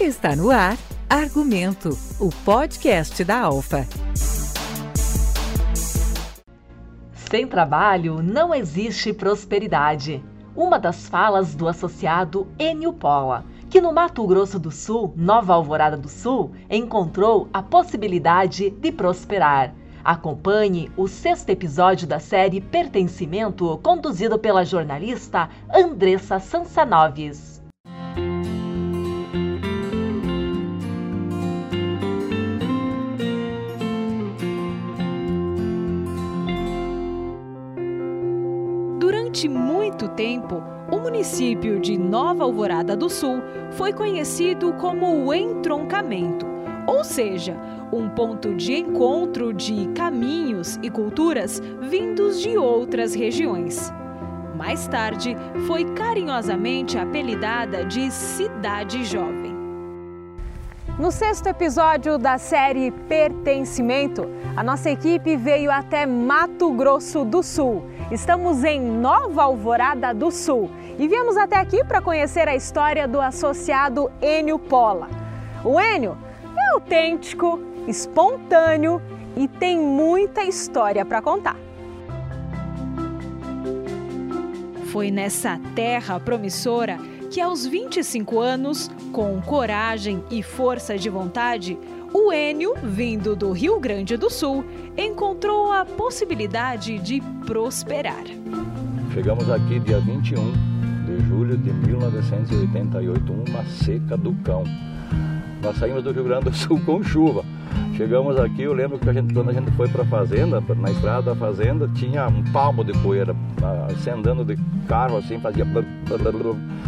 Está no ar Argumento, o podcast da Alfa. Sem trabalho não existe prosperidade. Uma das falas do associado Enio Pola, que no Mato Grosso do Sul, Nova Alvorada do Sul, encontrou a possibilidade de prosperar. Acompanhe o sexto episódio da série Pertencimento, conduzido pela jornalista Andressa Sansanoves. Durante muito tempo, o município de Nova Alvorada do Sul foi conhecido como o entroncamento, ou seja, um ponto de encontro de caminhos e culturas vindos de outras regiões. Mais tarde, foi carinhosamente apelidada de Cidade Jovem. No sexto episódio da série Pertencimento, a nossa equipe veio até Mato Grosso do Sul. Estamos em Nova Alvorada do Sul e viemos até aqui para conhecer a história do associado Enio Pola. O Enio é autêntico, espontâneo e tem muita história para contar. Foi nessa terra promissora que aos 25 anos, com coragem e força de vontade, o Enio, vindo do Rio Grande do Sul, encontrou a possibilidade de prosperar. Chegamos aqui dia 21 de julho de 1988, uma seca do cão. Nós saímos do Rio Grande do Sul com chuva. Chegamos aqui, eu lembro que a gente, quando a gente foi para a fazenda, na estrada da fazenda, tinha um palmo de poeira. Assim, andando de carro, assim, fazia.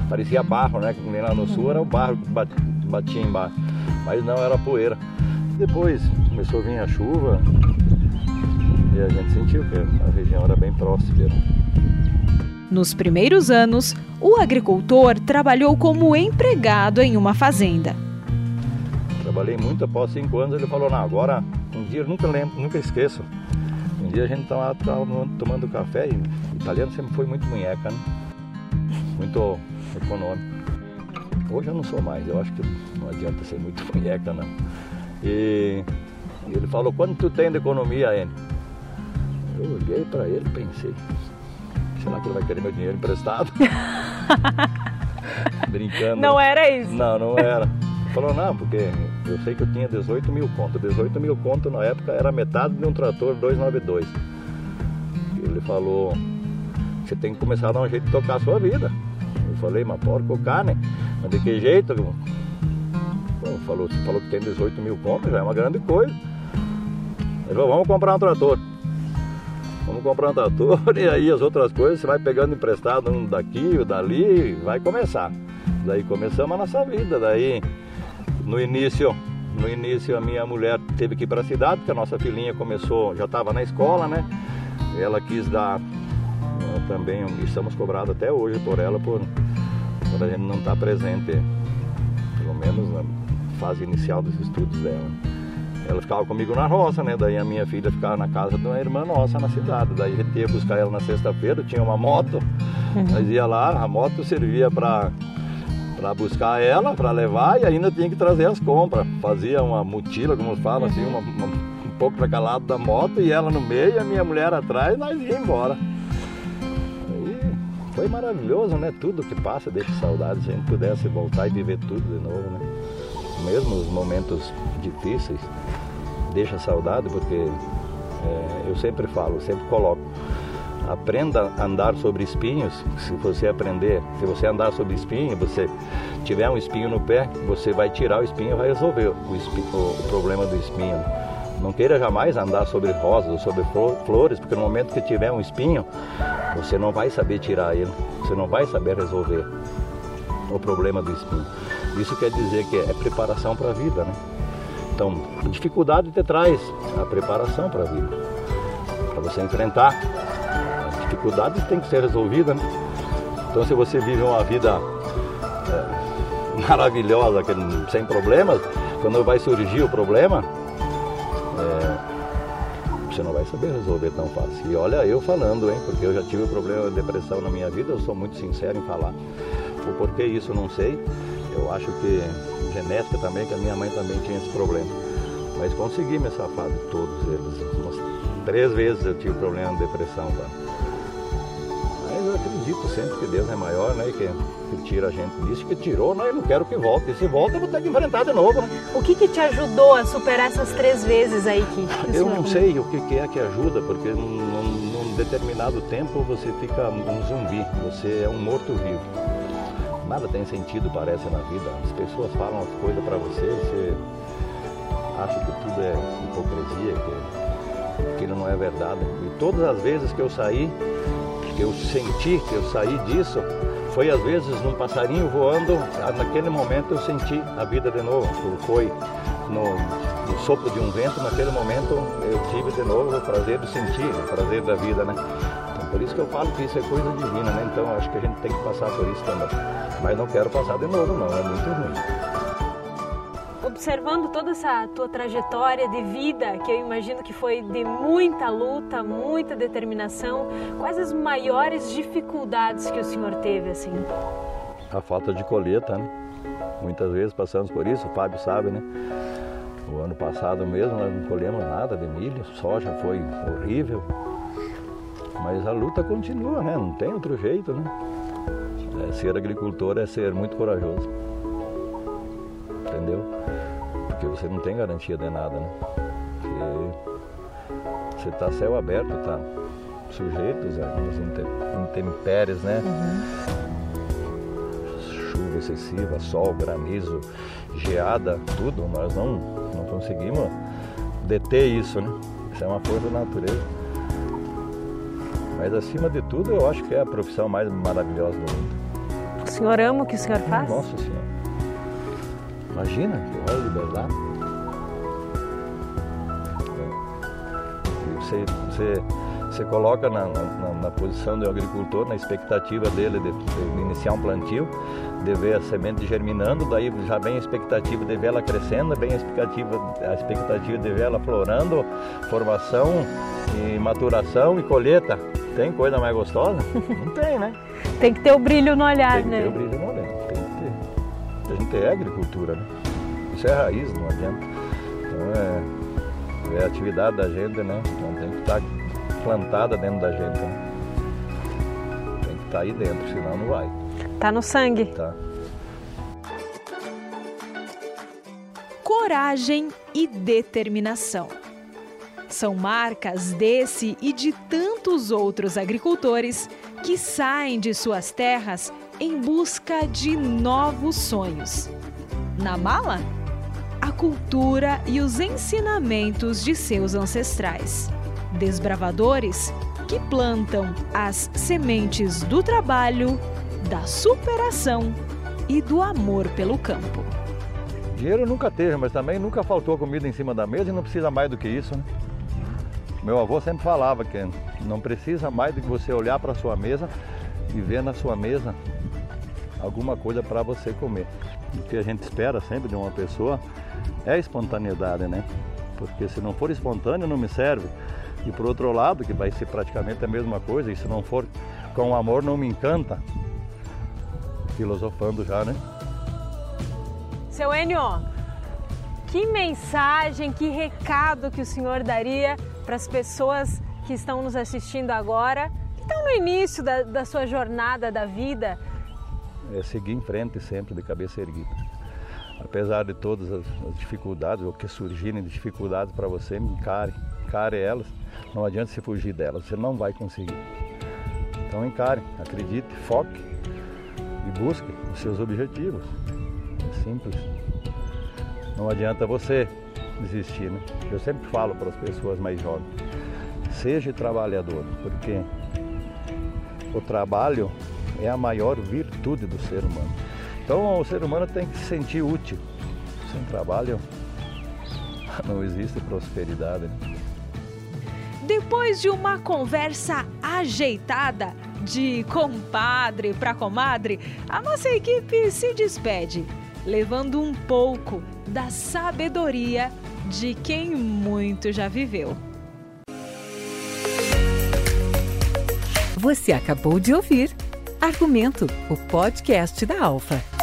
Parecia barro, né? Que lá no sul era o barro que batia embaixo. Mas não, era poeira. Depois começou a vir a chuva e a gente sentiu que a região era bem próxima. Nos primeiros anos, o agricultor trabalhou como empregado em uma fazenda trabalhei muito, após cinco anos ele falou, não, agora, um dia eu nunca lembro, nunca esqueço. Um dia a gente estava tomando café e italiano sempre foi muito munheca, né? Muito econômico. Hoje eu não sou mais, eu acho que não adianta ser muito munheca não. E, ele falou, quanto tu tem de economia, Enio? Eu olhei para ele e pensei, será que ele vai querer meu dinheiro emprestado? Brincando. Não era isso? Não, não era. Falou, não, porque eu sei que eu tinha 18 mil conto. 18 mil conto na época era metade de um trator 292. Ele falou, você tem que começar a dar um jeito de tocar a sua vida. Eu falei, mas porco carne, mas de que jeito? Ele falou, você falou que tem 18 mil conto, já é uma grande coisa. Ele falou, vamos comprar um trator. Vamos comprar um trator e aí as outras coisas você vai pegando emprestado um daqui, o dali, vai começar. Daí começamos a nossa vida, daí no início, no início a minha mulher teve que ir para a cidade, porque a nossa filhinha começou, já estava na escola, né? Ela quis dar eh, também, estamos cobrados até hoje por ela, por, por a gente não estar tá presente, pelo menos na fase inicial dos estudos dela. Ela ficava comigo na roça, né? Daí a minha filha ficava na casa de uma irmã nossa na cidade. Daí a gente ia buscar ela na sexta-feira, tinha uma moto, uhum. nós ia lá, a moto servia para para buscar ela, para levar e ainda tinha que trazer as compras. Fazia uma motila, como fala, assim, uma, uma, um pouco para cá lado da moto e ela no meio a minha mulher atrás e nós ia embora. E foi maravilhoso, né? Tudo que passa deixa saudade. Se a gente pudesse voltar e viver tudo de novo, né? Mesmo os momentos difíceis, deixa saudade porque é, eu sempre falo, sempre coloco aprenda a andar sobre espinhos. Se você aprender, se você andar sobre espinho, você tiver um espinho no pé, você vai tirar o espinho e vai resolver o, espinho, o, problema do espinho. Não queira jamais andar sobre rosas ou sobre flores, porque no momento que tiver um espinho, você não vai saber tirar ele, você não vai saber resolver o problema do espinho. Isso quer dizer que é preparação para a vida, né? Então, dificuldade te traz a preparação para a vida, para você enfrentar dificuldades têm que ser resolvidas. Né? Então, se você vive uma vida é, maravilhosa, sem problemas, quando vai surgir o problema, é, você não vai saber resolver tão fácil. E olha, eu falando, hein, porque eu já tive problema de depressão na minha vida, eu sou muito sincero em falar. O porquê isso não sei. Eu acho que genética também, que a minha mãe também tinha esse problema. Mas consegui me safar de todos eles. Umas três vezes eu tive problema de depressão. Tá? Acredito sempre que Deus é maior, né? E que, que tira a gente disso, que tirou, né? Eu não quero que volte. E se volta, eu vou ter que enfrentar de novo, né? O que, que te ajudou a superar essas três vezes aí que, que Eu não sei o que, que é que ajuda, porque num, num determinado tempo você fica um zumbi, você é um morto-vivo. Nada tem sentido, parece, na vida. As pessoas falam as coisas para você, você acha que tudo é hipocrisia, que aquilo não é verdade. E todas as vezes que eu saí, eu senti que eu saí disso, foi às vezes num passarinho voando, naquele momento eu senti a vida de novo. Foi no, no sopro de um vento, naquele momento eu tive de novo o prazer de sentir, o prazer da vida, né? Então, por isso que eu falo que isso é coisa divina, né? Então acho que a gente tem que passar por isso também. Mas não quero passar de novo, não, é muito ruim observando toda essa tua trajetória de vida, que eu imagino que foi de muita luta, muita determinação, quais as maiores dificuldades que o senhor teve assim? A falta de colheita, né? Muitas vezes passamos por isso, o Fábio sabe, né? O ano passado mesmo nós não colhemos nada de milho, soja foi horrível. Mas a luta continua, né? Não tem outro jeito, né? É, ser agricultor é ser muito corajoso. Entendeu? Você não tem garantia de nada, né? Você está céu aberto, tá sujeitos às intempéries, né? Uhum. Chuva excessiva, sol, granizo, geada, tudo. Nós não, não conseguimos deter isso, né? Isso é uma força da natureza. Mas acima de tudo, eu acho que é a profissão mais maravilhosa do mundo. O senhor ama o que o senhor faz? Nossa Senhora. Imagina, que olha liberdade. Você, você, você coloca na, na, na, posição do agricultor, na expectativa dele de, de, iniciar um plantio, de ver a semente germinando, daí já vem a expectativa de ver ela crescendo, vem a expectativa, a expectativa de ver ela florando, formação e maturação e colheita. Tem coisa mais gostosa? Não tem, né? Tem que ter o brilho no olhar, tem que né? Ter o brilho no olhar, tem que ter. A gente é agricultura, né? Isso é raiz, não adianta. Então é, é a atividade da gente, né? Então tem que estar plantada dentro da gente. Né? Tem que estar aí dentro, senão não vai. Tá no sangue. Tá. Coragem e determinação. São marcas desse e de tantos outros agricultores que saem de suas terras em busca de novos sonhos. Na mala? A cultura e os ensinamentos de seus ancestrais. Desbravadores que plantam as sementes do trabalho, da superação e do amor pelo campo. Dinheiro nunca teve, mas também nunca faltou comida em cima da mesa e não precisa mais do que isso, né? Meu avô sempre falava que não precisa mais do que você olhar para a sua mesa e ver na sua mesa alguma coisa para você comer. O que a gente espera sempre de uma pessoa é a espontaneidade, né? Porque se não for espontâneo não me serve. E por outro lado, que vai ser praticamente a mesma coisa, e se não for com amor não me encanta. Filosofando já, né? Seu Enio, que mensagem, que recado que o senhor daria para as pessoas que estão nos assistindo agora, que estão no início da, da sua jornada da vida? É seguir em frente sempre de cabeça erguida. Apesar de todas as, dificuldades, ou que surgirem dificuldades para você, encare, encare elas. Não adianta se fugir delas, você não vai conseguir. Então encare, acredite, foque e busque os seus objetivos. É simples. Não adianta você desistir, né? Eu sempre falo para as pessoas mais jovens, seja trabalhador, porque o trabalho é a maior virtude do ser humano. Então o ser humano tem que se sentir útil. Sem trabalho não existe prosperidade. Né? Depois de uma conversa ajeitada de compadre para comadre, a nossa equipe se despede, levando um pouco da sabedoria de quem muito já viveu. Você acabou de ouvir Argumento, o podcast da Alfa.